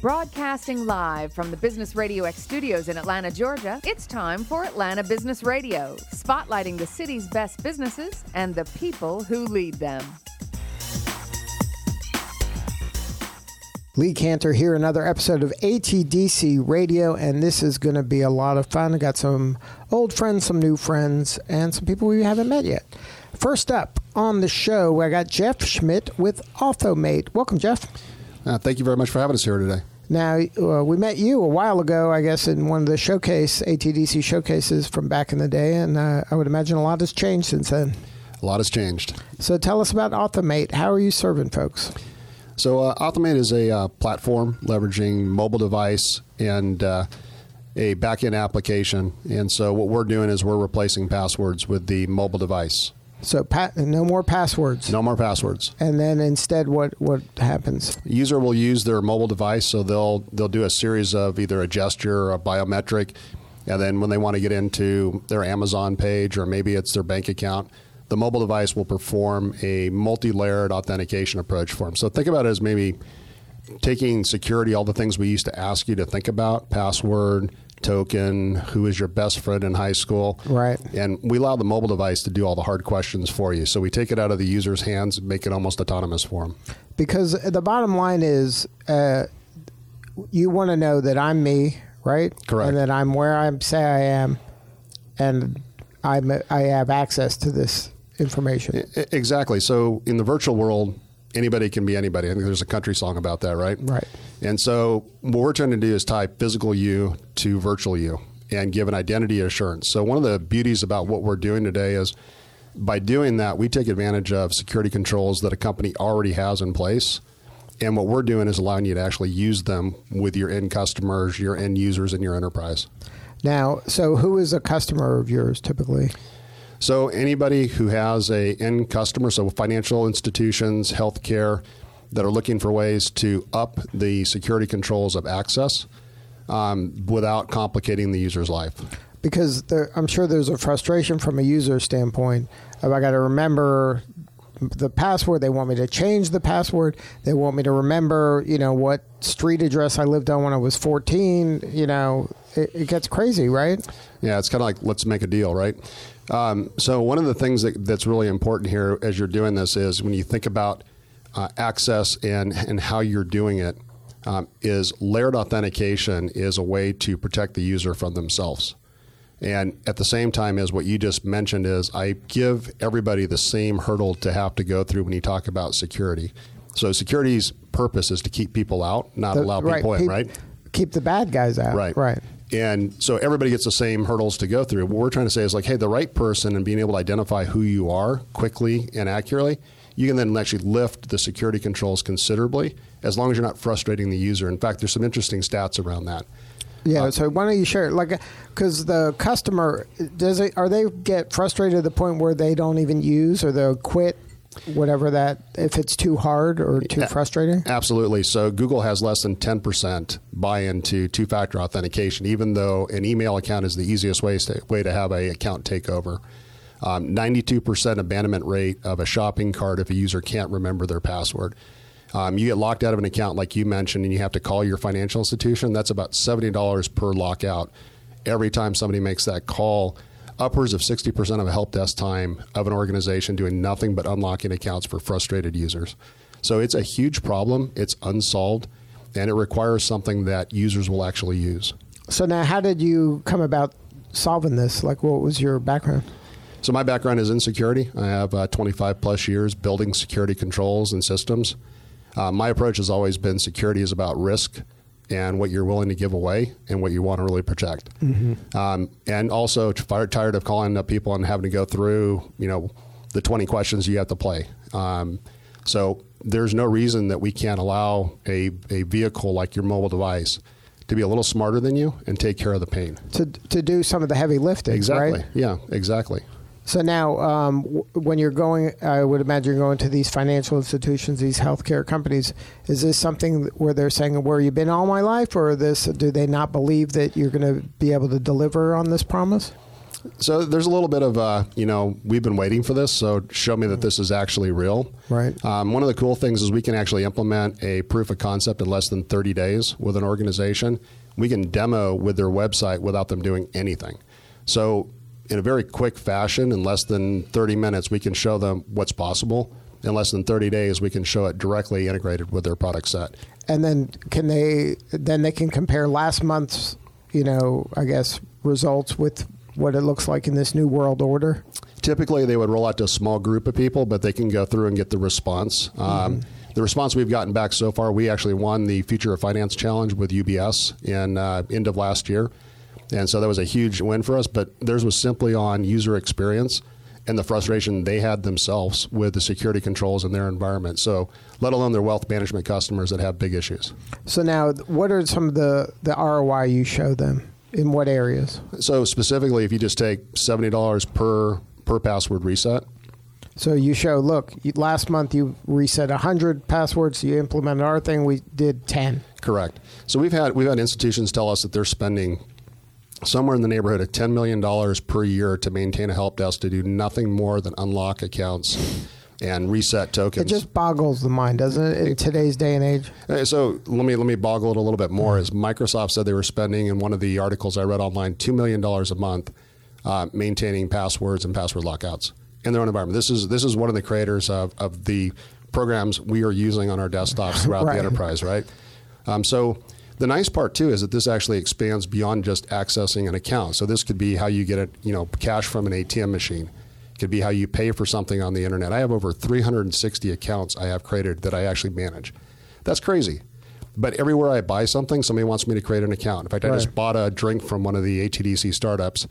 Broadcasting live from the Business Radio X studios in Atlanta, Georgia, it's time for Atlanta Business Radio, spotlighting the city's best businesses and the people who lead them. Lee Kantor here, another episode of ATDC Radio, and this is going to be a lot of fun. I got some old friends, some new friends, and some people we haven't met yet. First up on the show, I got Jeff Schmidt with Authomate. Welcome, Jeff. Uh, thank you very much for having us here today. Now, uh, we met you a while ago, I guess, in one of the showcase, ATDC showcases from back in the day, and uh, I would imagine a lot has changed since then. A lot has changed. So tell us about Authomate. How are you serving folks? So, uh, is a uh, platform leveraging mobile device and uh, a back-end application. And so, what we're doing is we're replacing passwords with the mobile device. So pa- no more passwords. No more passwords. And then instead, what what happens? User will use their mobile device, so they'll they'll do a series of either a gesture or a biometric, and then when they want to get into their Amazon page or maybe it's their bank account, the mobile device will perform a multi-layered authentication approach for them. So think about it as maybe taking security, all the things we used to ask you to think about, password, token, who is your best friend in high school. Right. And we allow the mobile device to do all the hard questions for you. So we take it out of the user's hands, make it almost autonomous for them. Because the bottom line is, uh, you want to know that I'm me, right? Correct. And that I'm where I say I am, and I'm I have access to this information. Exactly. So in the virtual world, anybody can be anybody. I think there's a country song about that, right? Right. And so what we're trying to do is tie physical you to virtual you and give an identity assurance. So one of the beauties about what we're doing today is by doing that, we take advantage of security controls that a company already has in place. And what we're doing is allowing you to actually use them with your end customers, your end users, in your enterprise. Now, so who is a customer of yours typically? So anybody who has a end customer, so financial institutions, healthcare, that are looking for ways to up the security controls of access um, without complicating the user's life. Because there, I'm sure there's a frustration from a user standpoint. Of I got to remember the password. They want me to change the password. They want me to remember, you know, what street address I lived on when I was 14. You know, it, it gets crazy, right? Yeah, it's kind of like let's make a deal, right? Um, so one of the things that, that's really important here as you're doing this is when you think about uh, access and and how you're doing it um, is layered authentication is a way to protect the user from themselves. And at the same time as what you just mentioned is I give everybody the same hurdle to have to go through when you talk about security. So security's purpose is to keep people out, not The- allow people in, peop- right? Keep the bad guys out. Right. Right. And so everybody gets the same hurdles to go through. What we're trying to say is like, hey, the right person and being able to identify who you are quickly and accurately, you can then actually lift the security controls considerably as long as you're not frustrating the user. In fact, there's some interesting stats around that. Yeah. Uh, so why don't you share? Like, because the customer does it? Are they get frustrated to the point where they don't even use or they'll quit? Whatever that, if it's too hard or too frustrating. Absolutely. So Google has less than 10% buy into two factor authentication, even though an email account is the easiest way to, way to have a account takeover. Um, 92% abandonment rate of a shopping cart if a user can't remember their password. Um, you get locked out of an account, like you mentioned, and you have to call your financial institution. That's about $70 per lockout every time somebody makes that call. Upwards of 60% of a help desk time of an organization doing nothing but unlocking accounts for frustrated users. So it's a huge problem. It's unsolved, and it requires something that users will actually use. So now, how did you come about solving this? Like, what was your background? So my background is in security. I have uh, 25 plus years building security controls and systems. Uh, my approach has always been security is about risk and what you're willing to give away and what you want to really protect. Um, and also tired of calling up people and having to go through, you know, the 20 questions you have to play. Um, so there's no reason that we can't allow a, a vehicle like your mobile device to be a little smarter than you and take care of the pain. To to do some of the heavy lifting, Exactly. right? Yeah, exactly. So now, um, w- when you're going, I would imagine you're going to these financial institutions, these healthcare companies. Is this something where they're saying, "Where you been all my life," or this? Do they not believe that you're going to be able to deliver on this promise? So there's a little bit of, uh, you know, we've been waiting for this, so show me that this is actually real. Right. Um, one of the cool things is we can actually implement a proof of concept in less than 30 days with an organization. We can demo with their website without them doing anything. So, in a very quick fashion, in less than 30 minutes, we can show them what's possible. In less than 30 days, we can show it directly integrated with their product set. And then can they then they can compare last month's, you know, I guess results with what it looks like in this new world order? Typically, they would roll out to a small group of people, but they can go through and get the response. Um, the response we've gotten back so far, we actually won the Future of Finance Challenge with UBS in uh, end of last year, and so that was a huge win for us. But theirs was simply on user experience and the frustration they had themselves with the security controls in their environment. So, let alone their wealth management customers that have big issues. So now, what are some of the the ROI you show them in what areas? So, specifically, if you just take seventy dollars per per password reset, So you show, look, last month you reset 100 passwords, you implemented our thing, we did 10. Correct. So we've had we've had institutions tell us that they're spending somewhere in the neighborhood of ten million dollars per year to maintain a help desk to do nothing more than unlock accounts and reset tokens. It just boggles the mind, doesn't it, in today's day and age? Uh, So let me let me boggle it a little bit more. As Microsoft said, they were spending in one of the articles I read online two million dollars a month uh, maintaining passwords and password lockouts in their own environment. This is this is one of the creators of, of the programs we are using on our desktops throughout Right. the enterprise, right? Um, so the nice part too is that this actually expands beyond just accessing an account. So this could be how you get it, you know, cash from an ATM machine. It could be how you pay for something on the internet. I have over 360 accounts I have created that I actually manage. That's crazy. But everywhere I buy something, somebody wants me to create an account. In fact, I just bought a drink from one of the ATDC startups,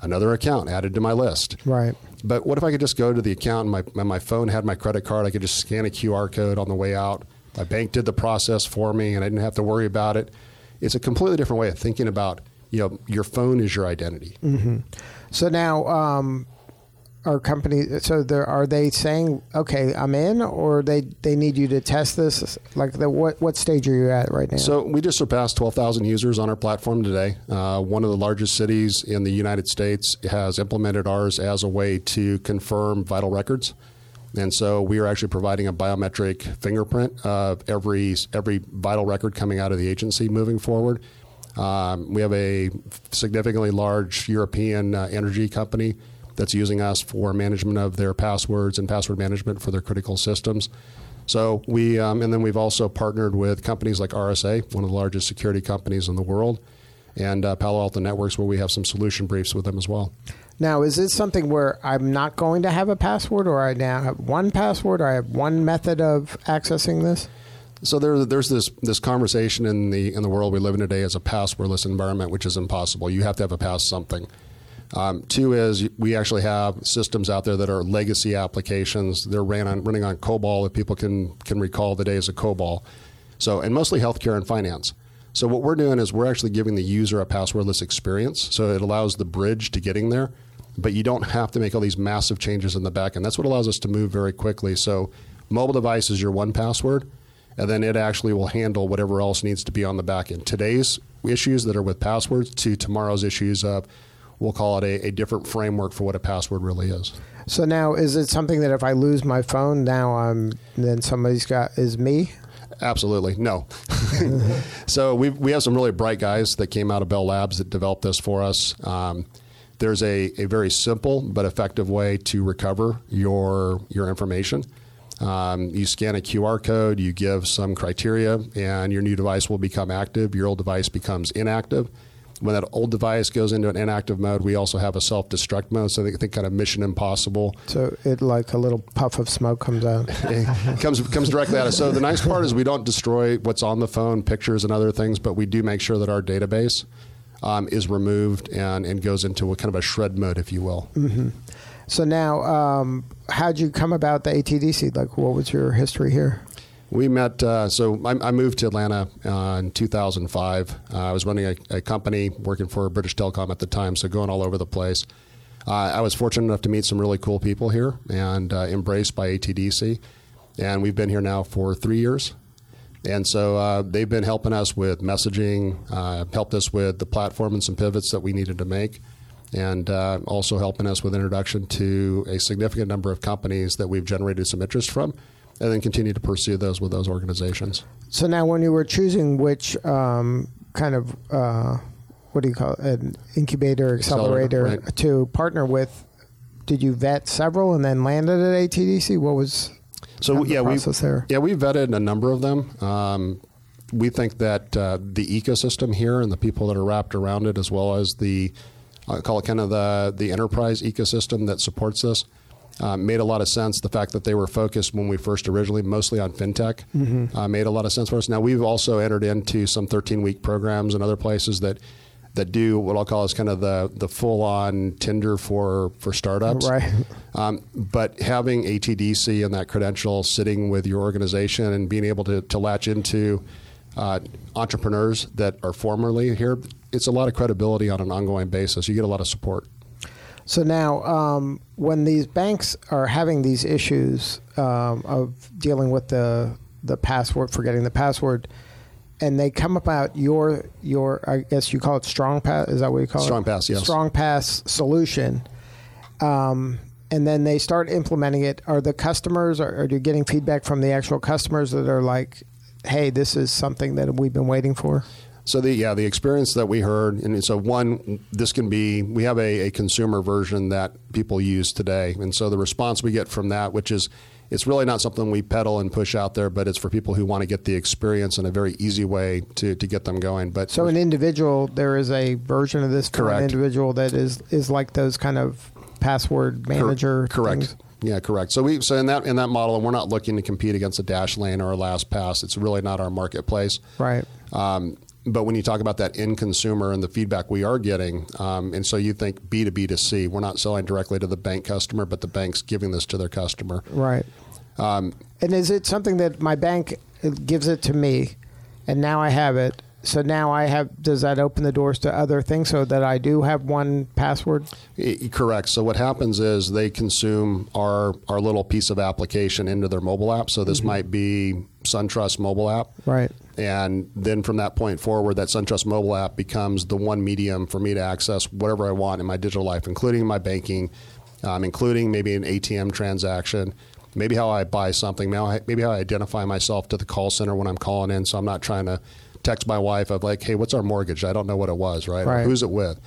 another account added to my list. Right. But what if I could just go to the account and my, and my phone had my credit card? I could just scan a QR code on the way out. My bank did the process for me and I didn't have to worry about it. It's a completely different way of thinking about, you know, your phone is your identity. So now, um, our company, so there, are they saying, okay, I'm in, or they, they need you to test this? Like, the, what, what stage are you at right now? So we just surpassed 12,000 users on our platform today. Uh, one of the largest cities in the United States has implemented ours as a way to confirm vital records. And so we are actually providing a biometric fingerprint of every every vital record coming out of the agency moving forward. Um, we have a significantly large European uh, energy company that's using us for management of their passwords and password management for their critical systems. So we, um, and then we've also partnered with companies like RSA, one of the largest security companies in the world, and uh, Palo Alto Networks, where we have some solution briefs with them as well. Now, is it something where I'm not going to have a password, or I now have one password, or I have one method of accessing this? So there, there's this this conversation in the in the world we live in today as a passwordless environment, which is impossible. You have to have a pass something. Um, two is we actually have systems out there that are legacy applications. They're ran on, running on COBOL. If people can can recall the days of COBOL, so and mostly healthcare and finance. So what we're doing is we're actually giving the user a passwordless experience. So it allows the bridge to getting there, but you don't have to make all these massive changes in the back end. That's what allows us to move very quickly. So mobile device is your one password, and then it actually will handle whatever else needs to be on the back end. Today's issues that are with passwords to tomorrow's issues of we'll call it a, a different framework for what a password really is. So now, is it something that if I lose my phone, now I'm then somebody's got is me? Absolutely. No. so we we have some really bright guys that came out of Bell Labs that developed this for us. Um, there's a, a very simple but effective way to recover your your information. Um, you scan a QR code, you give some criteria, and your new device will become active. Your old device becomes inactive. When that old device goes into an inactive mode, we also have a self destruct mode. So I think kind of Mission Impossible So it like a little puff of smoke comes out. it comes comes directly out of. So the nice part is we don't destroy what's on the phone, pictures and other things, but we do make sure that our database um, is removed and, and goes into a kind of a shred mode, if you will. So now, um, how'd you come about the ATDC? Like, what was your history here? We met. Uh, so I, I moved to Atlanta uh, in 2005. Uh, I was running a, a company working for British Telecom at the time, so going all over the place. Uh, I was fortunate enough to meet some really cool people here and uh, embraced by ATDC, and we've been here now for three years. And so uh, they've been helping us with messaging, helped us with the platform and some pivots that we needed to make. and also helping us with introduction to a significant number of companies that we've generated some interest from, and then continue to pursue those with those organizations. So now, when you were choosing which um, kind of uh, what do you call it, an incubator accelerator, Accelerator, right. to partner with, did you vet several and then landed at ATDC? What was So kind of the yeah, we there? yeah we vetted a number of them. Um, we think that uh, the ecosystem here and the people that are wrapped around it, as well as the I call it kind of the the enterprise ecosystem that supports this, uh, made a lot of sense. The fact that they were focused when we first originally mostly on fintech uh, made a lot of sense for us. Now we've also entered into some 13 week programs and other places that. That do what I'll call is kind of the the full on Tinder for for startups, Right. um, but having ATDC and that credential sitting with your organization and being able to, to latch into uh, entrepreneurs that are formerly here, it's a lot of credibility on an ongoing basis. You get a lot of support. So now, um, when these banks are having these issues um, of dealing with the the password, forgetting the password, and they come about your your I guess you call it strong pass. Is that what you call it? Strong Pass, yes. Strong pass solution. Um, and then they start implementing it. Are the customers? Are, are you getting feedback from the actual customers that are like, "Hey, this is something that we've been waiting for"? So the yeah the experience that we heard and so one this can be we have a, a consumer version that people use today and so the response we get from that which is it's really not something we peddle and push out there but it's for people who want to get the experience in a very easy way to, to get them going but So an individual, there is a version of this for an individual that is is like those kind of password Cor- manager. correct. things. Yeah, correct. So we so in that in that model, and we're not looking to compete against a Dashlane or a LastPass. It's really not our marketplace. Right. Um, but when you talk about that end consumer and the feedback we are getting, um, and so you think B to B to C, we're not selling directly to the bank customer, but the bank's giving this to their customer. Right. Um, And is it something that my bank gives it to me, and now I have it? So now I have. Does that open the doors to other things so that I do have one password? Correct. So what happens is they consume our our little piece of application into their mobile app. So this might be SunTrust mobile app. Right. And then from that point forward, that SunTrust mobile app becomes the one medium for me to access whatever I want in my digital life, including my banking, um, including maybe an ATM transaction, maybe how I buy something, maybe how I- maybe how I identify myself to the call center when I'm calling in. So I'm not trying to text my wife of like, hey, what's our mortgage? I don't know what it was, right? Right. who's it with?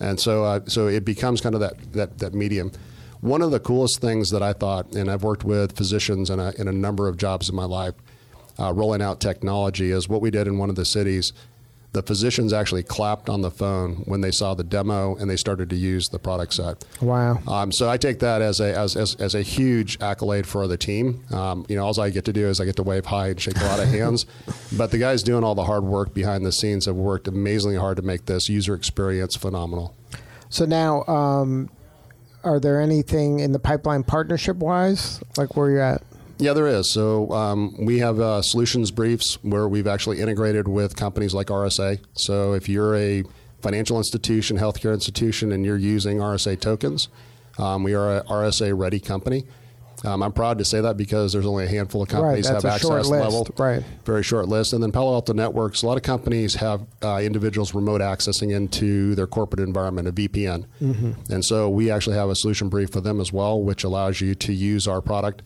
And so, uh, so it becomes kind of that, that, that medium. One of the coolest things that I thought, and I've worked with physicians in a, in a number of jobs in my life, uh, rolling out technology, is what we did in one of the cities. The physicians actually clapped on the phone when they saw the demo and they started to use the product set. Wow. Um, so I take that as a as, as, as a huge accolade for the team. Um, you know, all I get to do is I get to wave high and shake a lot of hands. But the guys doing all the hard work behind the scenes have worked amazingly hard to make this user experience phenomenal. So now, um, are there anything in the pipeline partnership wise? Like where you're at? Yeah, there is. So um, we have uh, solutions briefs where we've actually integrated with companies like RSA. So if you're a financial institution, healthcare institution, and you're using RSA tokens, um, we are a RSA ready company. Um, I'm proud to say that because there's only a handful of companies that's have access list, level. right. Very short list. And then Palo Alto Networks, a lot of companies have uh, individuals remote accessing into their corporate environment, a VPN. Mm-hmm. And so we actually have a solution brief for them as well, which allows you to use our product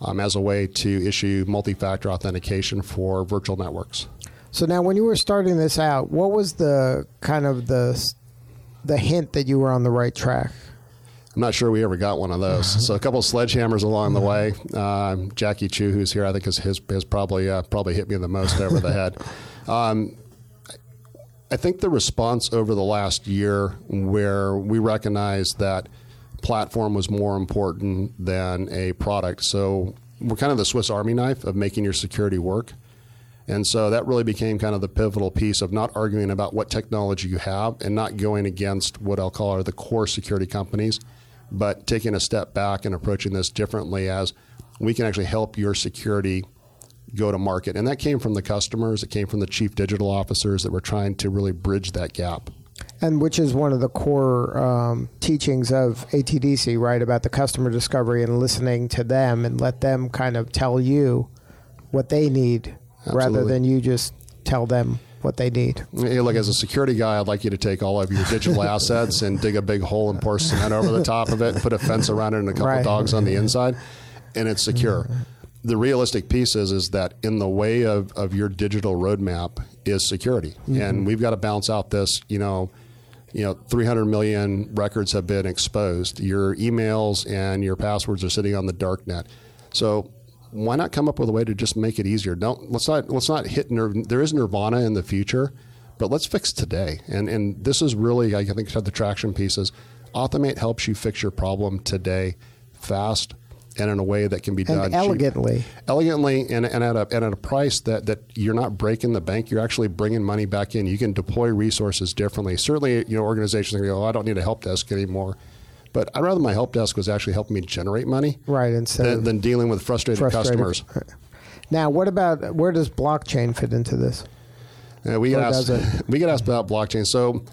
um, as a way to issue multi factor authentication for virtual networks. So now, when you were starting this out, what was the kind of the the hint that you were on the right track? I'm not sure we ever got one of those. so a couple of sledgehammers along the way. Um, Jackie Chu, who's here, I think has, has, has probably uh, probably hit me the most over the head. Um, I think the response over the last year, where we recognized that platform was more important than a product. So we're kind of the Swiss Army knife of making your security work. And so that really became kind of the pivotal piece of not arguing about what technology you have and not going against what I'll call are the core security companies, but taking a step back and approaching this differently as we can actually help your security go to market. And that came from the customers, it came from the chief digital officers that were trying to really bridge that gap. And which is one of the core um, teachings of ATDC, right? About the customer discovery and listening to them and let them kind of tell you what they need rather than you just tell them what they need. Look, as a security guy, I'd like you to take all of your digital assets and dig a big hole and pour cement over the top of it, put a fence around it, and a couple Right. dogs on the inside, and it's secure. The realistic piece is, is that in the way of, of your digital roadmap is security, and we've got to balance out this. You know, you know, 300 million records have been exposed. Your emails and your passwords are sitting on the dark net. So why not come up with a way to just make it easier? Don't let's not let's not hit there is nirvana in the future, but let's fix today. And and this is really I think the traction pieces. Authomate helps you fix your problem today, fast, and in a way that can be done And cheap- elegantly. elegantly and, and at a and at a price that that you're not breaking the bank. You're actually bringing money back in. You can deploy resources differently. Certainly, you know organizations are going to go, oh, I don't need a help desk anymore. But I'd rather my help desk was actually helping me generate money Right, instead than, than dealing with frustrated, frustrated- customers. Now, what about where does blockchain fit into this? Uh, we get asked we get asked about blockchain. So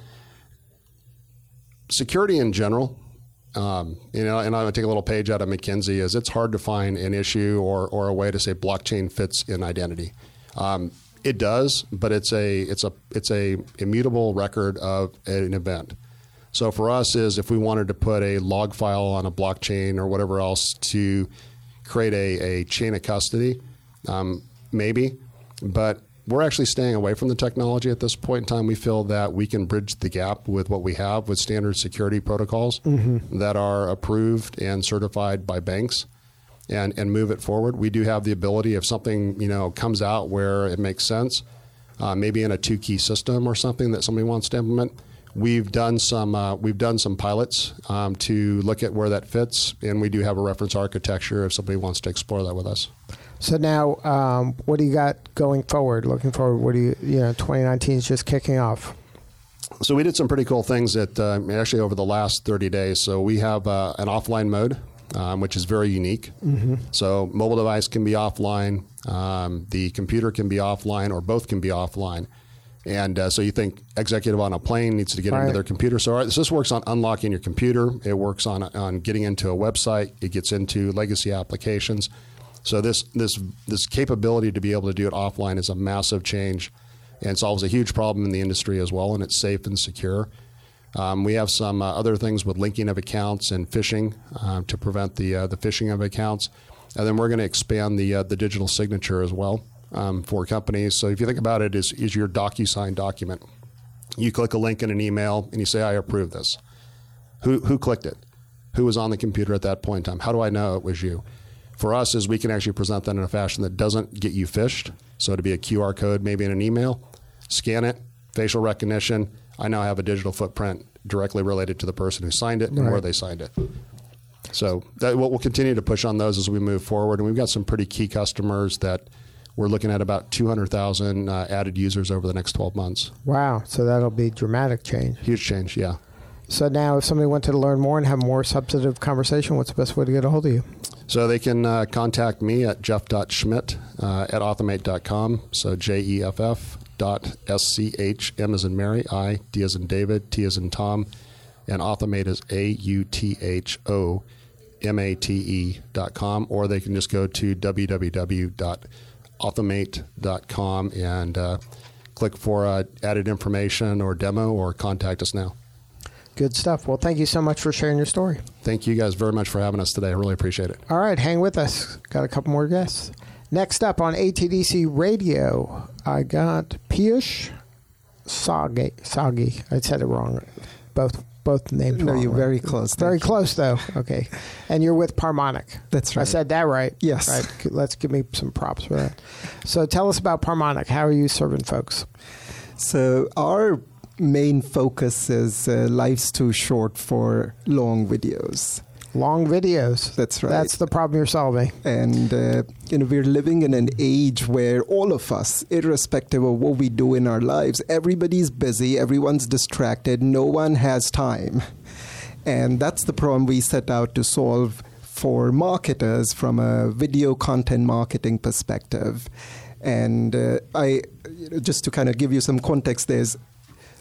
security in general, um, you know, and I would take a little page out of McKinsey is it's hard to find an issue or, or a way to say blockchain fits in identity. Um, it does, but it's a it's a it's a immutable record of an event. So for us is if we wanted to put a log file on a blockchain or whatever else to create a, a chain of custody, um, maybe, but we're actually staying away from the technology at this point in time. We feel that we can bridge the gap with what we have with standard security protocols that are approved and certified by banks and, and move it forward. We do have the ability if something you know comes out where it makes sense, uh, maybe in a two key system or something that somebody wants to implement. We've done some uh, we've done some pilots um, to look at where that fits, and we do have a reference architecture if somebody wants to explore that with us. So now, um, what do you got going forward? Looking forward, what do you you know? 2019 is just kicking off. So we did some pretty cool things that uh, actually over the last 30 days. So we have uh, an offline mode, um, which is very unique. So mobile device can be offline, um, the computer can be offline, or both can be offline. And uh, so you think executive on a plane needs to get Right. into their computer. So our- this works on unlocking your computer. It works on on getting into a website. It gets into legacy applications. So this this this capability to be able to do it offline is a massive change, and solves a huge problem in the industry as well. And it's safe and secure. Um, we have some uh, other things with linking of accounts and phishing uh, to prevent the uh, the phishing of accounts, and then we're going to expand the uh, the digital signature as well um, for companies. So if you think about it, is is your DocuSign document. You click a link in an email and you say, "I approve this." Who who clicked it? Who was on the computer at that point in time? How do I know it was you? For us, is we can actually present that in a fashion that doesn't get you phished. So to be a QR code, maybe in an email, scan it, facial recognition. I now have a digital footprint directly related to the person who signed it and where they signed it. So that, we'll, we'll continue to push on those as we move forward, and we've got some pretty key customers that we're looking at about 200,000 uh, added users over the next 12 months. Wow, so that'll be dramatic change. Huge change, yeah. So now, if somebody wanted to learn more and have more substantive conversation, what's the best way to get a hold of you? So they can uh, contact me at jeff.schmidt uh, at authomate.com. So J E F F dot S C H M as in Mary, I, D as in David, T as in Tom, and automate is A U T H O M A T E dot com. Or they can just go to www.authomate.com and uh, click for uh, added information or demo or contact us now. Good stuff. Well, thank you so much for sharing your story. Thank you guys very much for having us today. I really appreciate it. All right, hang with us. Got a couple more guests. Next up on ATDC Radio, I got Piyush Saggi. Saggi. I said it wrong. Both both names No, wrong. you're right? very close. Very Thank you. close, though. Okay. And you're with Parmonic. That's right. I said that right. Yes. Right. Let's give me some props for that. So tell us about Parmonic. How are you serving folks? So our main focus is uh, life's too short for long videos. Long videos. That's right. That's the problem you're solving. And uh, you know we're living in an age where all of us, irrespective of what we do in our lives, everybody's busy, everyone's distracted, no one has time, and that's the problem we set out to solve for marketers from a video content marketing perspective. And uh, I, you know, just to kind of give you some context, there's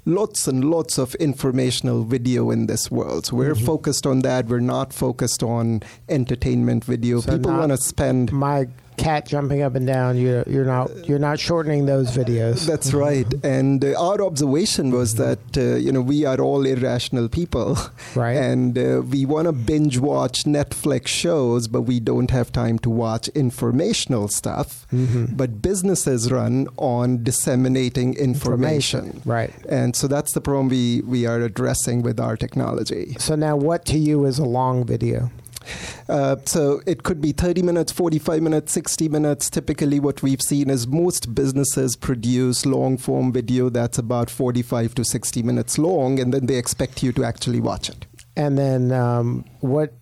lots and lots of informational video in this world. So we're mm-hmm. focused on that. We're not focused on entertainment video. So People want to spend My cat jumping up and down, you you're not you're not shortening those videos. That's right. And uh, our observation was that uh, you know we are all irrational people, Right. And uh, we want to binge watch Netflix shows, but we don't have time to watch informational stuff. Mm-hmm. But businesses run on disseminating information. Right. And so that's the problem we, we are addressing with our technology. So now, what to you is a long video? Uh, so it could be 30 minutes, 45 minutes, 60 minutes. Typically, what we've seen is most businesses produce long form video that's about 45 to 60 minutes long, and then they expect you to actually watch it. And then, um, what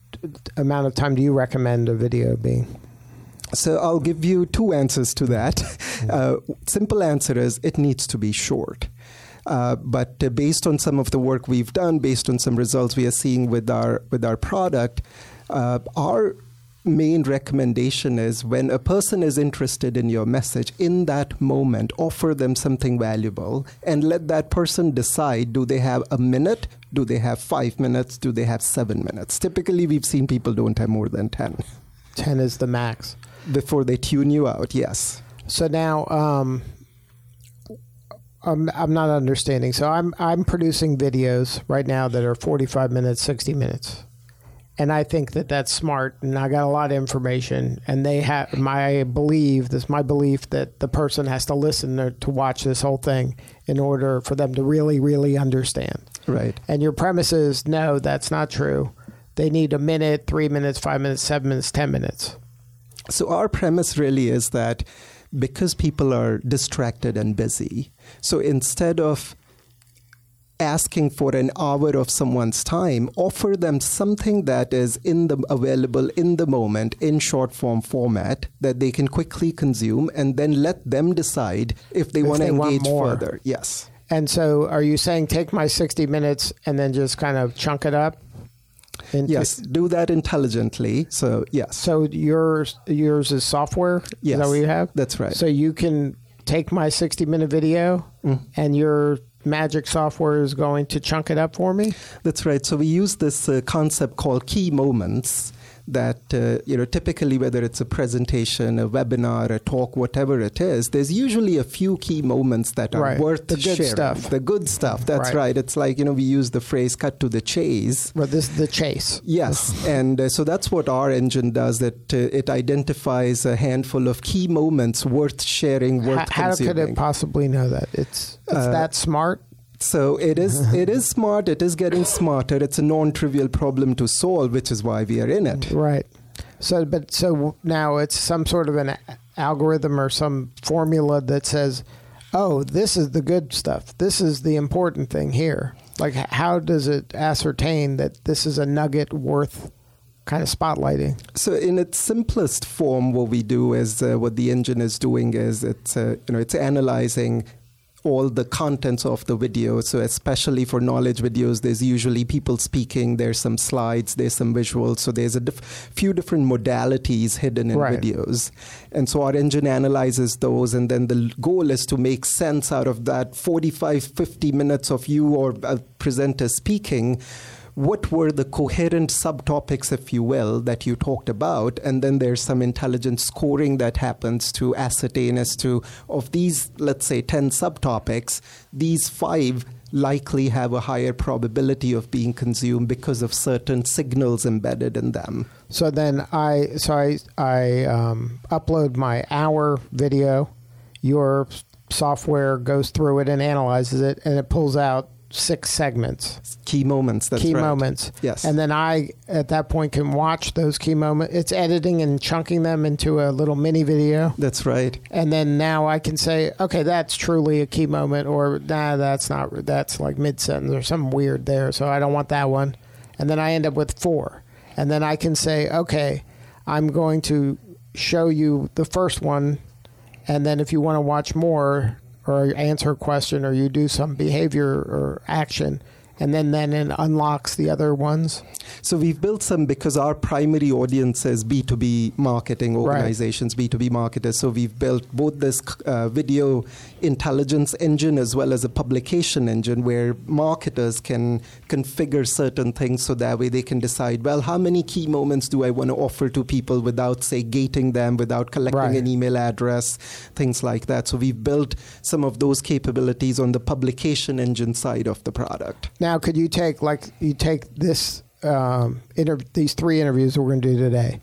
amount of time do you recommend a video being? So I'll give you two answers to that. Uh, simple answer is it needs to be short. Uh, but uh, based on some of the work we've done, based on some results we are seeing with our with our product, uh, our main recommendation is when a person is interested in your message in that moment offer them something valuable and let that person decide do they have a minute? Do they have 5 minutes? Do they have 7 minutes? Typically we've seen people don't have more than 10 Ten is the max. before they tune you out yes. So now, um, I'm I'm not understanding. So I'm I'm producing videos right now that are 45 minutes, 60 minutes, and I think that that's smart. And I got a lot of information, and they have my belief. This my belief that the person has to listen to, to watch this whole thing in order for them to really, really understand. right And your premise is no, that's not true. They need a minute, three minutes, five minutes, seven minutes, ten minutes. So our premise really is that because people are distracted and busy, so instead of asking for an hour of someone's time, offer them something that is in the available in the moment in short form format that they can quickly consume and then let them decide if they If want to they want engage more. further. Yes. And so, are you saying take my 60 minutes and then just kind of chunk it up? into- Yes, do that intelligently. So, yes. So yours yours is software. Is that what you have? that's right. So you can take my 60 minute video, Mm. and your magic software is going to chunk it up for me. That's right. So we use this uh, concept called key moments that uh, you know typically whether it's a presentation, a webinar, a talk, whatever it is, there's usually a few key moments that are Right. worth The good sharing. stuff. The good stuff. That's Right. right. It's like you know we use the phrase "cut to the chase." But this is the chase. Yes, and uh, so that's what our engine does. That uh, it identifies a handful of key moments worth sharing, worth How, how could it possibly know that? It's it's Uh, that smart. So it is it is smart. It is getting smarter. It's a non-trivial problem to solve, which is why we are in it. Right. So, but so now it's some sort of an algorithm or some formula that says, "Oh, this is the good stuff. This is the important thing here." Like, how does it ascertain that this is a nugget worth kind of spotlighting? So in its simplest form, what we do is uh, what the engine is doing is it's uh, you know it's analyzing all the contents of the video. So especially for knowledge videos, there's usually people speaking. There's some slides. There's some visuals. So there's a diff- few different modalities hidden in Right. videos, and so our engine analyzes those, and then the goal is to make sense out of that 45, 50 minutes of you or a presenter speaking what were the coherent subtopics, if you will, that you talked about, and then there's some intelligent scoring that happens to ascertain as to of these, let's say, ten subtopics, these five likely have a higher probability of being consumed because of certain signals embedded in them. So then I so I I um, upload my hour video. Your software goes through it and analyzes it, and it pulls out six segments. Key moments. That's key right. moments. Yes. And then I, at that point, can watch those key moments. It's editing and chunking them into a little mini video. That's right. And then now I can say, okay, that's truly a key moment, or nah, that's not, that's like mid sentence or something weird there. So I don't want that one. And then I end up with four. And then I can say, okay, I'm going to show you the first one. And then if you want to watch more or answer a question or you do some behavior or action, and then then it unlocks the other ones. So we've built some because our primary audience is B2B marketing organizations, right. B2B marketers. So we've built both this uh, video intelligence engine as well as a publication engine where marketers can configure certain things so that way they can decide, well, how many key moments do I want to offer to people without, say, gating them, without collecting right. an email address, things like that. So we've built some of those capabilities on the publication engine side of the product. Now, could you take, like, you take this um, inter- these three interviews we're going to do today,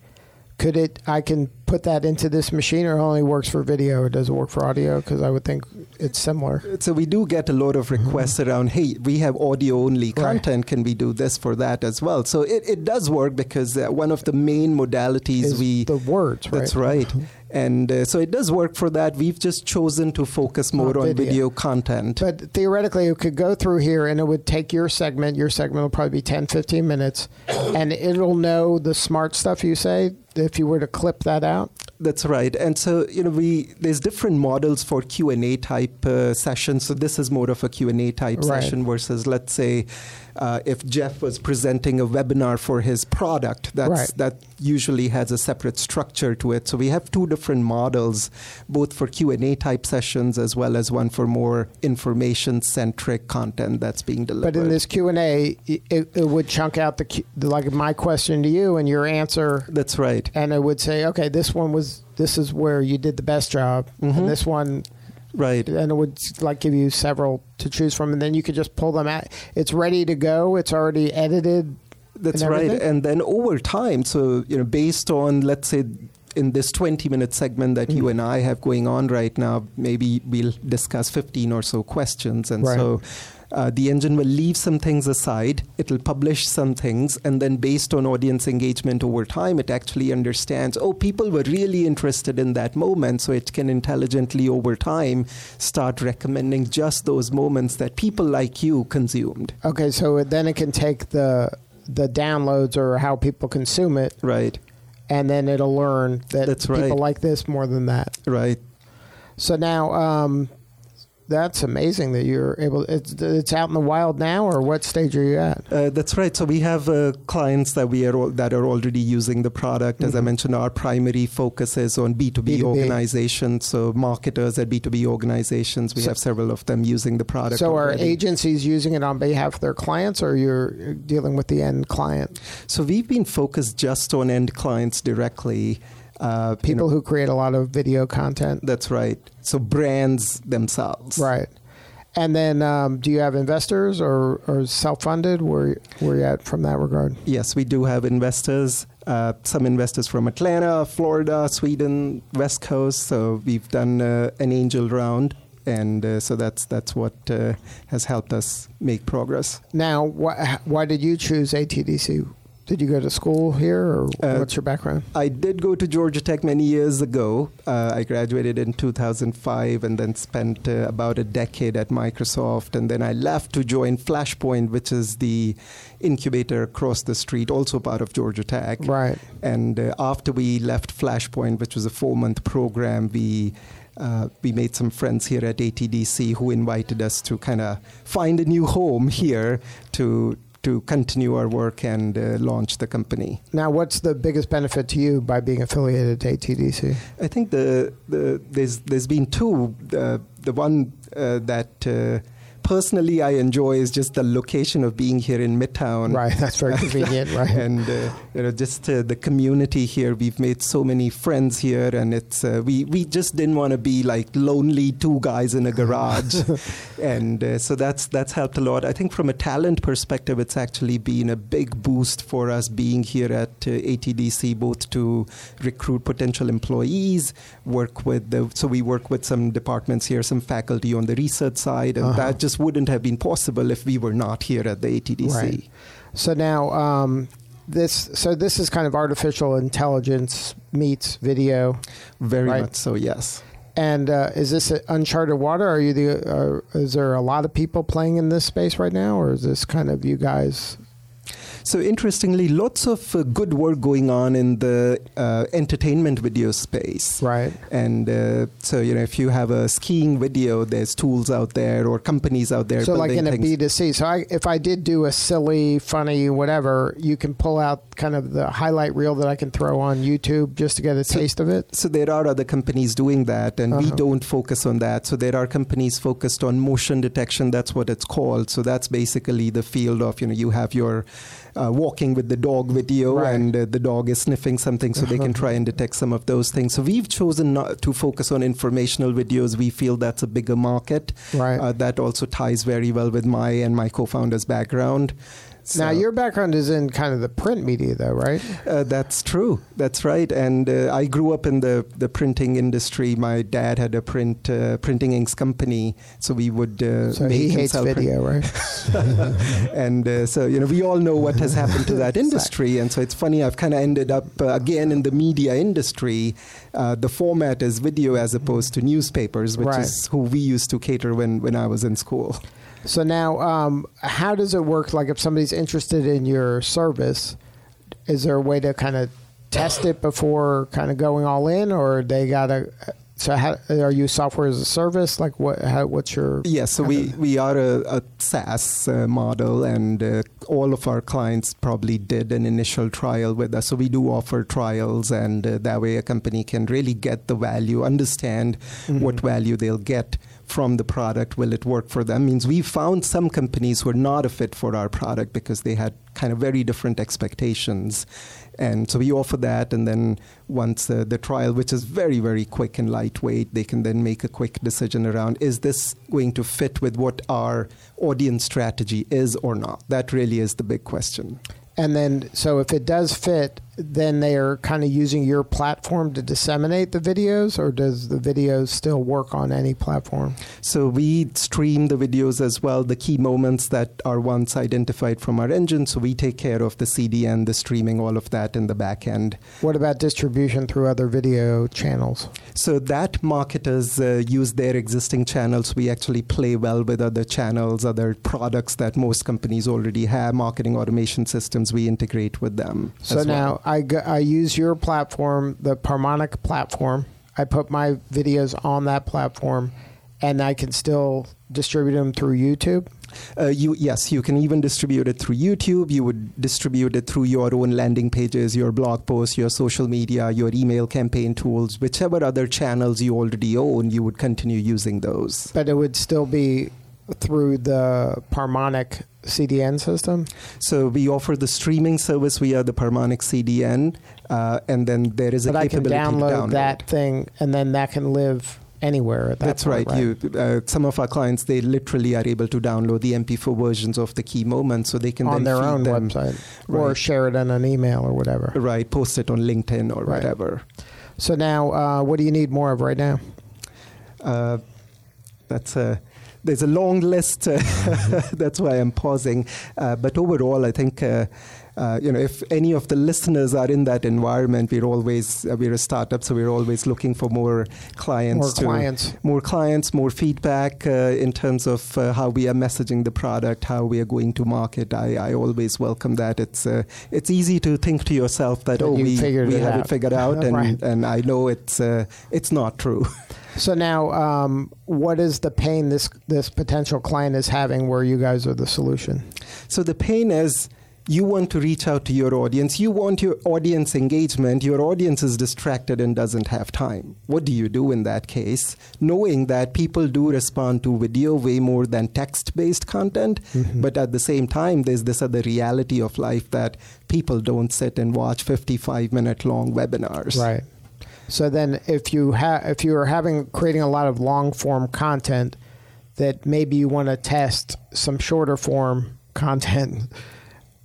could it? I can put that into this machine, or only works for video, or does it work for audio? Because I would think it's similar. So we do get a lot of requests mm-hmm. around, hey, we have audio only content. Right. Can we do this for that as well? So it, it does work because uh, one of the main modalities Is we the words. Right? That's right. Mm-hmm. And uh, so it does work for that. We've just chosen to focus more on, on video. video. content. But theoretically, it could go through here and it would take your segment. Your segment will probably be 10, 15 minutes, and it'll know the smart stuff you say if you were to clip that out. That's right. And so, you know, we there's different models for Q&A type uh, sessions. So this is more of a Q&A type right. session versus let's say uh, if Jeff was presenting a webinar for his product, that's right. that usually has a separate structure to it. So we have two different models, both for Q&A type sessions as well as one for more information centric content that's being delivered. But in this Q&A, it, it would chunk out the like my question to you and your answer. That's right. And it would say, okay, this one was this is where you did the best job, mm-hmm. and this one right. And it would like give you several to choose from and then you could just pull them out. It's ready to go. It's already edited that's and right. and then over time so you know based on let's say in this 20 minute segment that mm-hmm. you and I have going on right now maybe we'll discuss 15 or so questions. And right. so uh, the engine will leave some things aside, it'll publish some things, and then based on audience engagement over time, it actually understands, oh, people were really interested in that moment, so it can intelligently over time start recommending just those moments that people like you consumed. Okay, so then it can take the the downloads or how people consume it. Right. And then it'll learn that That's people right. like this more than that. Right. So now, um, that's amazing that you're able. It's it's out in the wild now, or what stage are you at? Uh, that's right. So we have uh, clients that we are that are already using the product. As mm-hmm. I mentioned, our primary focus is on B two B organizations. So marketers at B two B organizations, we so, have several of them using the product. So already. are agencies using it on behalf of their clients, or you're dealing with the end client? So we've been focused just on end clients directly. Uh, People you know, who create a lot of video content. That's right. So brands themselves. Right. And then, um, do you have investors or, or self-funded? Where where you at from that regard? Yes, we do have investors. Uh, some investors from Atlanta, Florida, Sweden, West Coast. So we've done uh, an angel round, and uh, so that's that's what uh, has helped us make progress. Now, wh- why did you choose ATDC? Did you go to school here, or uh, what's your background? I did go to Georgia Tech many years ago. Uh, I graduated in 2005 and then spent uh, about a decade at Microsoft. And then I left to join Flashpoint, which is the incubator across the street, also part of Georgia Tech. Right. And uh, after we left Flashpoint, which was a four month program, we uh, we made some friends here at ATDC who invited us to kind of find a new home here to to continue our work and uh, launch the company. Now, what's the biggest benefit to you by being affiliated to ATDC? I think the, the there's there's been two. The the one uh, that uh, personally I enjoy is just the location of being here in Midtown. Right, that's very convenient, right? and uh, you know, just uh, the community here. We've made so many friends here, and it's uh, we we just didn't want to be like lonely two guys in a garage, and uh, so that's that's helped a lot. I think from a talent perspective, it's actually been a big boost for us being here at uh, ATDC, both to recruit potential employees, work with the so we work with some departments here, some faculty on the research side, and uh-huh. that just wouldn't have been possible if we were not here at the ATDC. Right. So now, um, this so this is kind of artificial intelligence meets video. Very right? much so. Yes. And uh, is this uncharted water? Are you the? Uh, is there a lot of people playing in this space right now, or is this kind of you guys? So interestingly, lots of uh, good work going on in the uh, entertainment video space. Right. And uh, so you know, if you have a skiing video, there's tools out there or companies out there. So, like in a things. two C. So, I, if I did do a silly, funny, whatever, you can pull out kind of the highlight reel that I can throw on YouTube just to get a taste of it. So there are other companies doing that, and we Uh-huh. don't focus on that. So there are companies focused on motion detection. That's what it's called. So that's basically the field of you know you have your uh, walking with the dog video, Right. and uh, the dog is sniffing something, so they can try and detect some of those things. So we've chosen not to focus on informational videos. We feel that's a bigger market. Right. Uh, that also ties very well with my and my co-founder's background. Now, your background is in kind of the print media, though, right? uh, that's true. That's right. And uh, I grew up in the, the printing industry. My dad had a print uh, printing inks company, so we would uh, So make he hates sell print- right? and uh, so you know we all know what has happened to that industry and so it's funny i've kind of ended up uh, again in the media industry uh, the format is video as opposed to newspapers which Right. is who we used to cater when, when i was in school So now, um, how does it work? Like, if somebody's interested in your service, is there a way to kind of test it before kind of going all in, or they gotta? So, how are you software as a service? Like, what? How, what's your? Yes, so we, we are a, a SaaS uh, model, and uh, all of our clients probably did an initial trial with us. So we do offer trials, and uh, that way a company can really get the value, understand what value they'll get from the product. Will it work for them? Means we found some companies who are not a fit for our product because they had kind of very different expectations. And so we offer that, and then once uh, the trial, which is very, very quick and lightweight, they can then make a quick decision around is this going to fit with what our audience strategy is or not? That really is the big question. And then, so if it does fit, then they are kind of using your platform to disseminate the videos, or does the videos still work on any platform? So we stream the videos as well, the key moments that are once identified from our engine. So we take care of the CDN, the streaming, all of that in the back end. What about distribution through other video channels? So that marketers uh, use their existing channels. We actually play well with other channels, other products that most companies already have, marketing automation systems. We integrate with them. So as well. I, go, I use your platform, the Parmonic platform. I put my videos on that platform, and I can still distribute them through YouTube. Uh, you yes, you can even distribute it through YouTube. You would distribute it through your own landing pages, your blog posts, your social media, your email campaign tools, whichever other channels you already own. You would continue using those. But it would still be through the Parmonic CDN system. So we offer the streaming service via the Parmonic CDN, uh, and then there is a But I can download, download that thing, and then that can live anywhere at that That's point, right. You, uh, some of our clients, they literally are able to download the MP4 versions of the key moments, so they can on then their own them, website or share it in an email or whatever. Right, post it on LinkedIn or Right. whatever. So now, uh, what do you need more of right now? Uh, that's a there's a long list. that's why I'm pausing. Uh, but overall, I think. Uh, uh, you know, if any of the listeners are in that environment, we're always uh, we're a startup, so we're always looking for more clients, More to- clients. more clients, more feedback uh, in terms of uh, how we are messaging the product, how we are going to market. I, I always welcome that. It's uh, it's easy to think to yourself that That oh we, we it have out." it figured out, and Right. and I know it's uh, it's not true. So now, um, what is the pain this this potential client is having where you guys are the solution? So the pain is you want to reach out to your audience. You want your audience engagement. Your audience is distracted and doesn't have time. What do you do in that case? Knowing that people do respond to video way more than text based content, but at the same time, there's this other reality of life that people don't sit and watch 55 minute long webinars. Right. So then, if you have if you are having creating a lot of long form content, that maybe you want to test some shorter form content,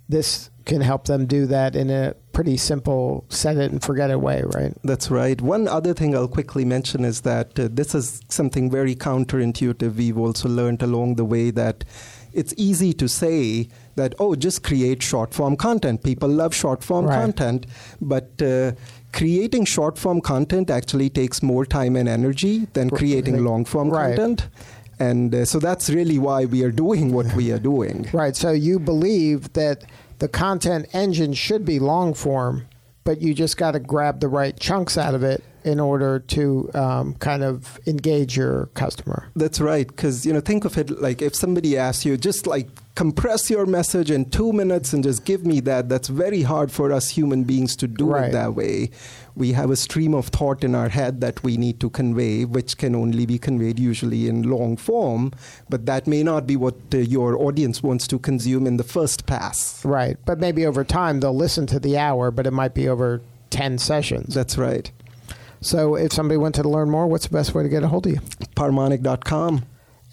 this can help them do that in a pretty simple set it and forget it way, right? That's right. One other thing I'll quickly mention is that uh, this is something very counterintuitive. We've also learned along the way that it's easy to say that, oh, just create short form content. People love short form Right. content. But uh, creating short form content actually takes more time and energy than creating long form Right. content. And uh, so that's really why we are doing what we are doing. Right. So you believe that the content engine should be long form, but you just got to grab the right chunks out of it in order to um, kind of engage your customer. That's right. Because, you know, think of it like if somebody asks you, just like compress your message in two minutes and just give me that, that's very hard for us human beings to do Right. it that way. We have a stream of thought in our head that we need to convey, which can only be conveyed usually in long form, but that may not be what uh, your audience wants to consume in the first pass. Right. But maybe over time they'll listen to the hour, but it might be over 10 sessions. That's right. So if somebody wanted to learn more, what's the best way to get a hold of you? Parmonic.com.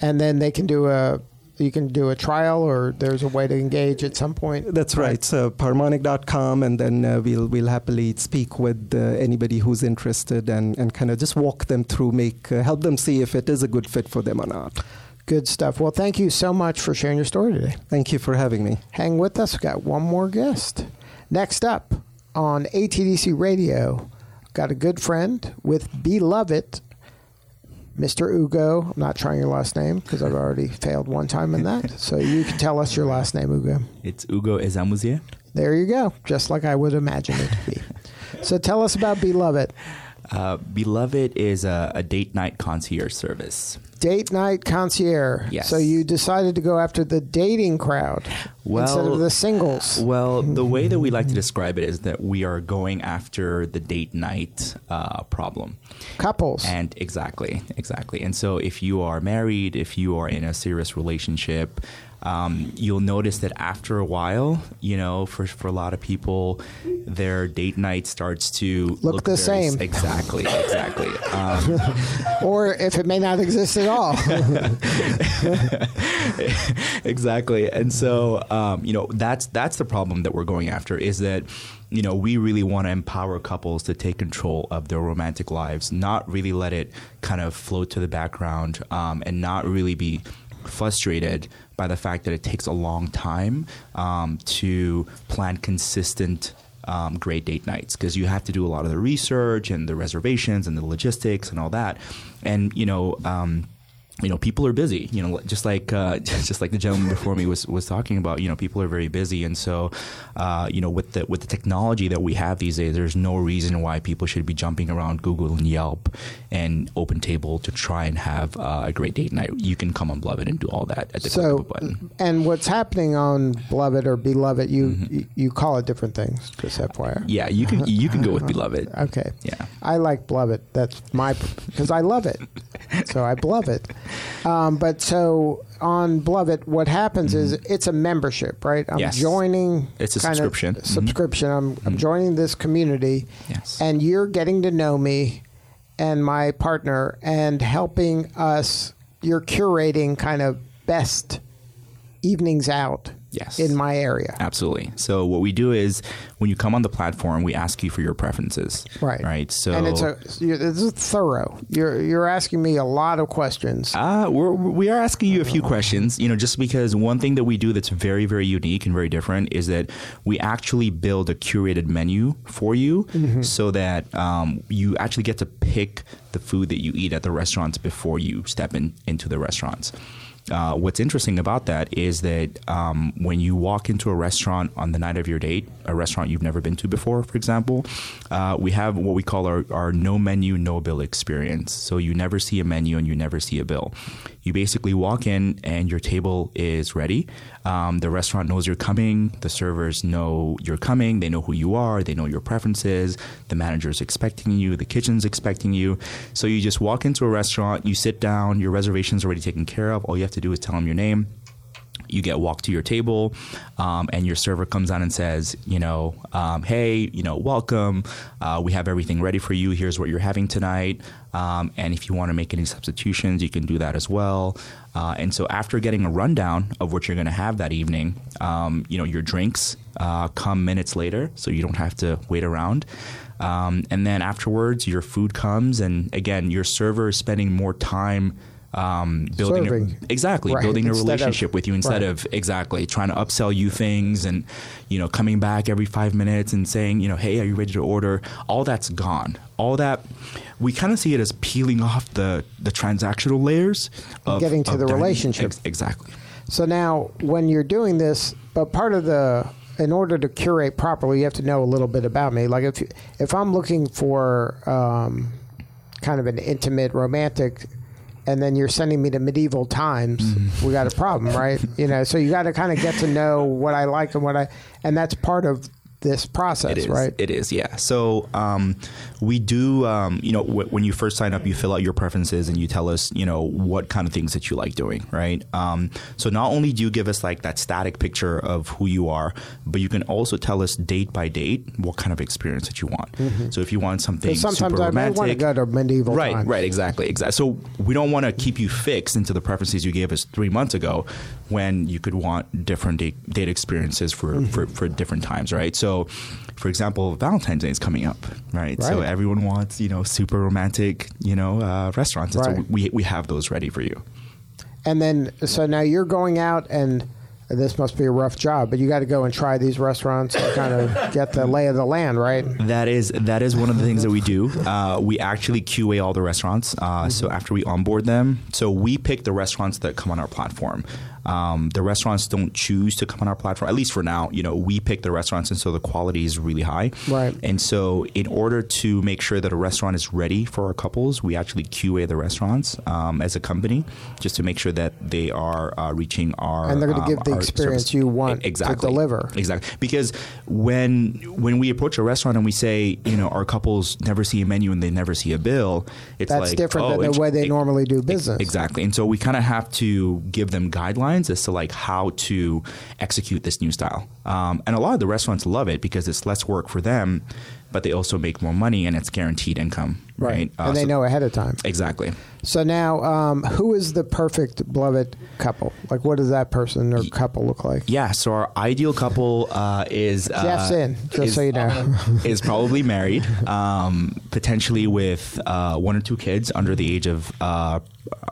And then they can do a you can do a trial or there's a way to engage at some point. That's right. So parmonic.com, and then uh, we'll we'll happily speak with uh, anybody who's interested and, and kind of just walk them through, make uh, help them see if it is a good fit for them or not. Good stuff. Well, thank you so much for sharing your story today. Thank you for having me. Hang with us. We've got one more guest. Next up on ATDC Radio, got a good friend with Beloved, Mr. Ugo. I'm not trying your last name because I've already failed one time in that. So you can tell us your last name, Ugo. It's Ugo Ezamuzie. There you go, just like I would imagine it to be. so tell us about Beloved. Uh, Beloved is a, a date night concierge service. Date night concierge. Yes. So you decided to go after the dating crowd instead Well- of the singles. Well, the way that we like to describe it is that we are going after the date night uh, problem. Couples. And exactly, exactly. And so if you are married, if you are in a serious relationship, um, you'll notice that after a while, you know, for, for a lot of people, their date night starts to Look the very- same. Exactly, exactly. Um, or if it may not exist at all. exactly and so um, you know that's that's the problem that we're going after is that you know we really want to empower couples to take control of their romantic lives not really let it kind of float to the background um, and not really be frustrated by the fact that it takes a long time um, to plan consistent um, great date nights. Because you have to do a lot of the research and the reservations and the logistics and all that. And you know um, you know people are busy you know just like uh, just like the gentleman before me was was talking about you know people are very busy and so uh, you know with the with the technology that we have these days there's no reason why people should be jumping around Google and Yelp and Open Table to try and have uh, a great date night you can come on Beloved and do all that at the click of so, a button and what's happening on Beloved or Beloved, you you, you call it different things. Just FYI. yeah you can you can go with Beloved Okay. Yeah. I like Beloved. That's my because I love it. so I love it. Um, but so on Beloved, what happens is it's a membership, right? I'm Mm-hmm. Yes. joining. It's a kind of subscription. Mhm. Subscription. I'm I'm joining this community. Yes. And you're getting to know me and my partner and helping us. You're curating kind of best evenings out. Yes. In my area. Absolutely. So what we do is when you come on the platform, we ask you for your preferences. Right. Right. So and it's a it's thorough. You're you're asking me a lot of questions. Uh, we're, we are asking you a few questions, you know, just because one thing that we do that's very, very unique and very different is that we actually build a curated menu for you so that um, you actually get to pick the food that you eat at the restaurants before you step in into the restaurants. Uh, what's interesting about that is that um, when you walk into a restaurant on the night of your date, a restaurant you've never been to before, for example, uh, we have what we call our, our no menu, no bill experience. So you never see a menu and you never see a bill. You basically walk in and your table is ready. Um, the restaurant knows you're coming. The servers know you're coming. They know who you are. They know your preferences. The manager's expecting you. The kitchen's expecting you. So you just walk into a restaurant, you sit down, your reservation's already taken care of. All you have to do is tell them your name. You get walked to your table um, and your server comes on and says you know um, hey you know welcome. Uh, we have everything ready for you. Here's what you're having tonight. Um, and if you want to make any substitutions you can do that as well. Uh, and so after getting a rundown of what you're going to have that evening um, you know your drinks uh, come minutes later so you don't have to wait around. Um, and then afterwards your food comes. And again your server is spending more time um, building Serving. a, exactly Right, building a instead of- relationship with you instead right. of exactly trying to upsell you things and you know coming back every five minutes and saying you know hey are you ready to order all that's gone all that we kind of see it as peeling off the the transactional layers of Getting to of the relationship. Ex- exactly So now, when you're doing this, but part of the in order to curate properly, you have to know a little bit about me. Like if if I'm looking for um, kind of an intimate, romantic, and then you're sending me to medieval times, Mm-hmm. we got a problem, right? you know, so you got to kind of get to know what I like and what I, and that's part of this process, It is. right? It is. Yeah. So um, we do. Um, you know, w- when you first sign up, you fill out your preferences and you tell us, you know, what kind of things that you like doing, right? Um, so not only do you give us like that static picture of who you are, but you can also tell us date by date what kind of experience that you want. So if you want something Mm-hmm. sometimes super I romantic, want to go to medieval right, times. right, exactly, exactly. So we don't want to keep you fixed into the preferences you gave us three months ago, when you could want different date, date experiences for, Mm-hmm. for for different times, right? So, for example, Valentine's Day is coming up, right? So everyone wants you know super romantic you know uh, restaurants, Right. so we we have those ready for you. And then, so now you're going out, and this must be a rough job, but you got to go and try these restaurants and kind of get the lay of the land, right? That is that is one of the things that we do. Uh, we actually QA all the restaurants. Uh, So after we onboard them, so we pick the restaurants that come on our platform. Um, the restaurants don't choose to come on our platform, at least for now. You know, we pick the restaurants, and so the quality is really high. Right. And so, in order to make sure that a restaurant is ready for our couples, we actually QA the restaurants um, as a company, just to make sure that they are uh, reaching our And they're gonna um, give the experience service. you want exactly. to deliver. Exactly. Because when when we approach a restaurant and we say, you know, our couples never see a menu and they never see a bill, it's That's like different oh, than the way they it- normally do business. Exactly. And so we kind of have to give them guidelines as to like how to execute this new style. Um, and a lot of the restaurants love it because it's less work for them, but they also make more money and it's guaranteed income. Right. Uh, and they so- know ahead of time. Exactly. So now, um, who is the perfect beloved couple? Like, what does that person or couple look like? Yeah, so our ideal couple uh, is uh, Jeff's in, just is, so you know. is probably married, um, potentially with uh, one or two kids under the age of uh,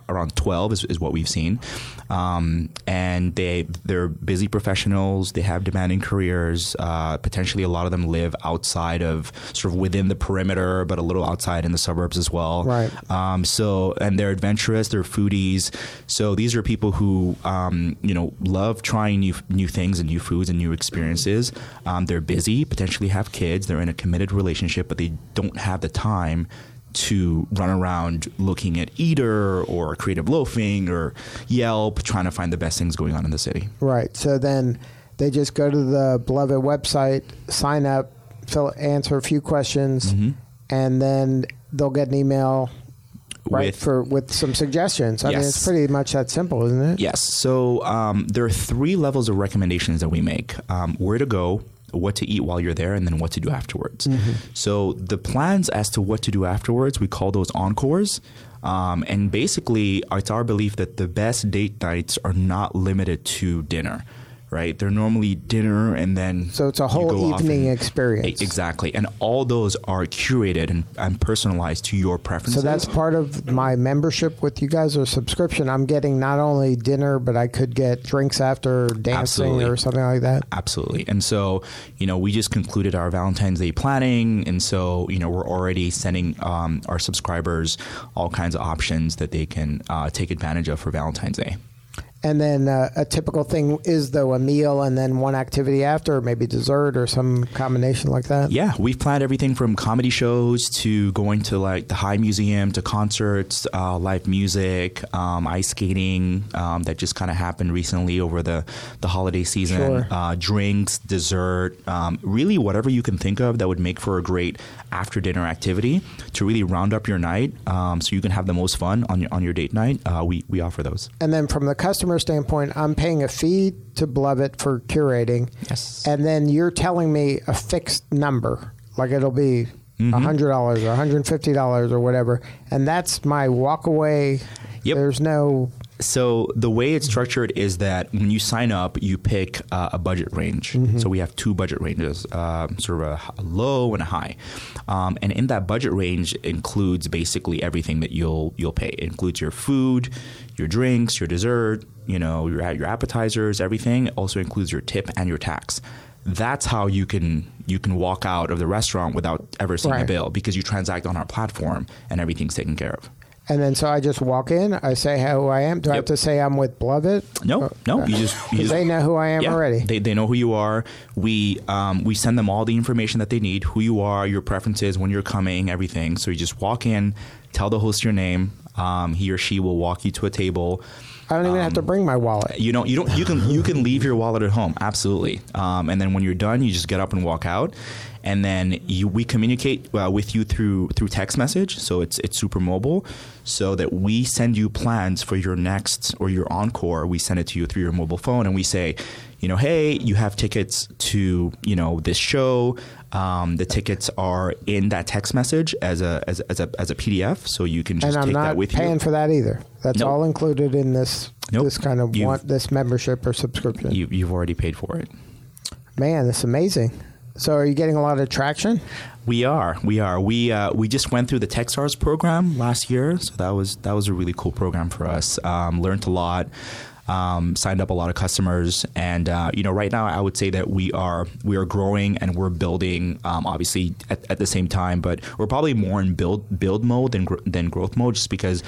around twelve is, is what we've seen, um, and they they're busy professionals. They have demanding careers. Uh, potentially, a lot of them live outside of sort of within the perimeter, but a little outside in the suburbs as well. Right. Um, so, and they're adventurous, they're foodies. So these are people who, um, you know, love trying new new things and new foods and new experiences. Um, they're busy, potentially have kids. They're in a committed relationship, but they don't have the time to run around looking at Eater or Creative Loafing or Yelp, trying to find the best things going on in the city. Right. So then they just go to the beloved website, sign up, fill, answer a few questions, Mm-hmm. and then they'll get an email. Right With- for with some suggestions. I mean, it's pretty much that simple, isn't it? Yes. So um, there are three levels of recommendations that we make um, where to go, what to eat while you're there, and then what to do afterwards. So the plans as to what to do afterwards, we call those encores. Um, and basically, it's our belief that the best date nights are not limited to dinner. Right, they're normally dinner and then So it's a whole evening and- experience. Exactly, and all those are curated and, and personalized to your preferences. So that's part of my membership with you guys or subscription. I'm getting not only dinner, but I could get drinks after dancing Absolutely. or something like that. Absolutely. And so, you know, we just concluded our Valentine's Day planning. And so, you know, we're already sending um, our subscribers all kinds of options that they can uh, take advantage of for Valentine's Day. And then uh, a typical thing is though a meal and then one activity after, maybe dessert or some combination like that. Yeah, we've planned everything from comedy shows to going to like the High Museum to concerts, uh, live music, um, ice skating um, that just kind of happened recently over the, the holiday season, Sure. uh, drinks, dessert, um, really whatever you can think of that would make for a great after dinner activity to really round up your night um, so you can have the most fun on your, on your date night. Uh, we, we offer those. And then from the customer standpoint, I'm paying a fee to Beloved for curating. Yes. And then you're telling me a fixed number, like it'll be Mm-hmm. a hundred dollars or hundred fifty dollars or whatever, and that's my walk away. Yep. There's no So the way it's structured is that when you sign up, you pick uh, a budget range. So we have two budget ranges, uh, sort of a low and a high, um, and in that budget range includes basically everything that you'll you'll pay. It includes your food, your drinks, your dessert, you know, your your appetizers, everything. It also includes your tip and your tax. That's how you can you can walk out of the restaurant without ever seeing a bill because you transact on our platform and everything's taken care of. And then so I just walk in. I say who I am. Do I have to say I'm with Bloveit? No, no, you just you just they know who I am Yeah, already. They, they know who you are. We um, we send them all the information that they need, who you are, your preferences, when you're coming, everything. So you just walk in, tell the host your name. Um, he or she will walk you to a table. I don't even have Um, to bring my wallet. You don't you don't you can you can leave your wallet at home absolutely. Um, and then when you're done, you just get up and walk out. And then you we communicate uh, with you through through text message, so it's it's super mobile, so that we send you plans for your next or your encore. We send it to you through your mobile phone, and we say, you know, hey, you have tickets to you know this show. Um, the tickets are in that text message as a as, as a as a PDF, so you can just And I'm take not that with paying you. for that either. That's Nope. all included in this Nope. this kind of You've- want this membership or subscription. you you've already paid for it. Man, it's amazing. So are you getting a lot of traction? We are, we are. We uh, we just went through the TechStars program last year, so that was that was a really cool program for us. Um, learned a lot, um, signed up a lot of customers, and uh, you know, right now I would say that we are we are growing and we're building. Um, obviously, at, at the same time, but we're probably more in build build mode than than growth mode, just because.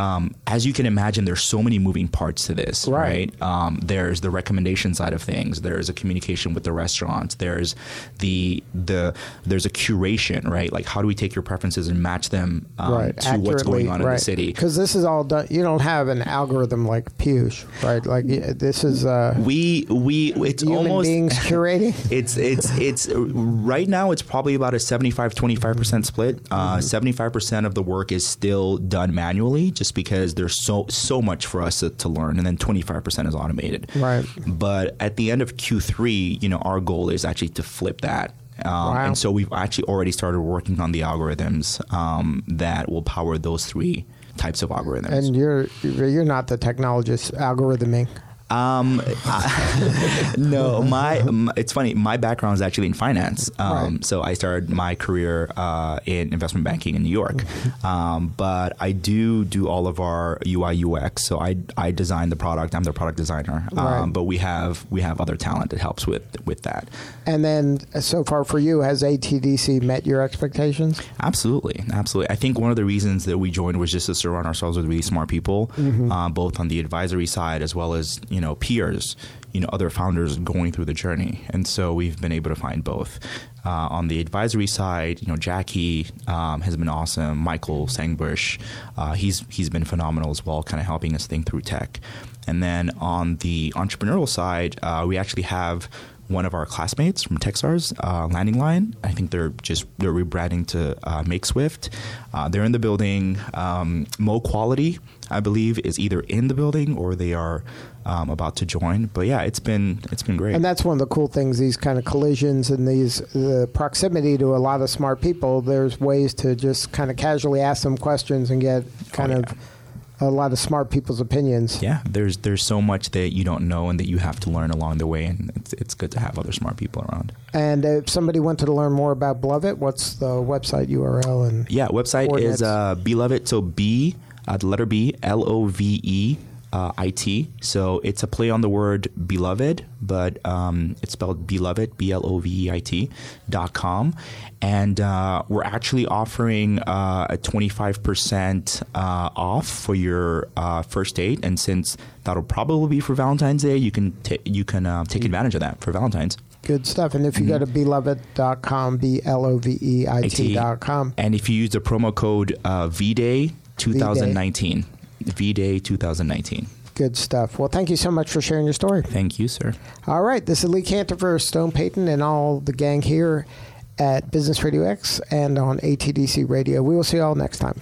Um, as you can imagine, there's so many moving parts to this, Right. right? Um, there's the recommendation side of things. There's a communication with the restaurants. There's the the there's a curation, right? Like how do we take your preferences and match them um, right. to what's going on in the city? Because this is all done. You don't have an algorithm like Puge, right? Like this is uh, We we it's human almost beings curating. it's it's it's right now it's probably about a 75 25% split uh, 75% of the work is still done manually just because there's so so much for us to, to learn and then 25% is automated Right. but at the end of q3 you know our goal is actually to flip that um, Wow. and so we've actually already started working on the algorithms um, that will power those three types of algorithms And you're you're not the technologist algorithming. Um, I- no, my, m it's funny. My background is actually in finance. Um, Right. So I started my career uh, in investment banking in New York. Mm-hmm. Um, but I do do all of our UI UX. So I I design the product. I'm the product designer. Right. Um, but we have we have other talent that helps with with that. And then uh, so far for you, has ATDC met your expectations? Absolutely, absolutely. I think one of the reasons that we joined was just to surround ourselves with really smart people, uh, both on the advisory side as well as you know peers, you know other founders going through the journey, and so we've been able to find both. Uh, on the advisory side, you know Jackie um, has been awesome. Michael Sangbush, uh, he's he's been phenomenal as well, kind of helping us think through tech. And then on the entrepreneurial side, uh, we actually have one of our classmates from Techstars, uh, Landing Line. I think they're just they're rebranding to uh, Make Swift. Uh, they're in the building. Um, Mo Quality, I believe, is either in the building or they are um, about to join. But yeah, it's been it's been great. And that's one of the cool things. These kind of collisions and these the proximity to a lot of smart people. There's ways to just kind of casually ask them questions and get kind Oh, of a lot of smart people's opinions. yeah, there's there's so much that you don't know and that you have to learn along the way, and it's it's good to have other smart people around. And if somebody wanted to learn more about Bloveit, what's the website URL and Yeah, website is uh, Beloved. So B, uh, the letter B, L O V E uh, I T. So it's a play on the word beloved, but um, it's spelled beloved, B L O V E I T dot com. And uh, we're actually offering uh, a 25% uh, off for your uh, first date. And since that'll probably be for Valentine's Day, you can, ta you can uh, take advantage of that for Valentine's. good stuff. And if you go to beloved.com, B L O V E I T.com, And if you use the promo code uh, VDAY 2019, VDAY 2019. good stuff. Well, thank you so much for sharing your story. Thank you, sir. All right, this is Lee Kantor for Stone Payton and all the gang here at Business Radio X and on ATDC Radio. We will see you all next time.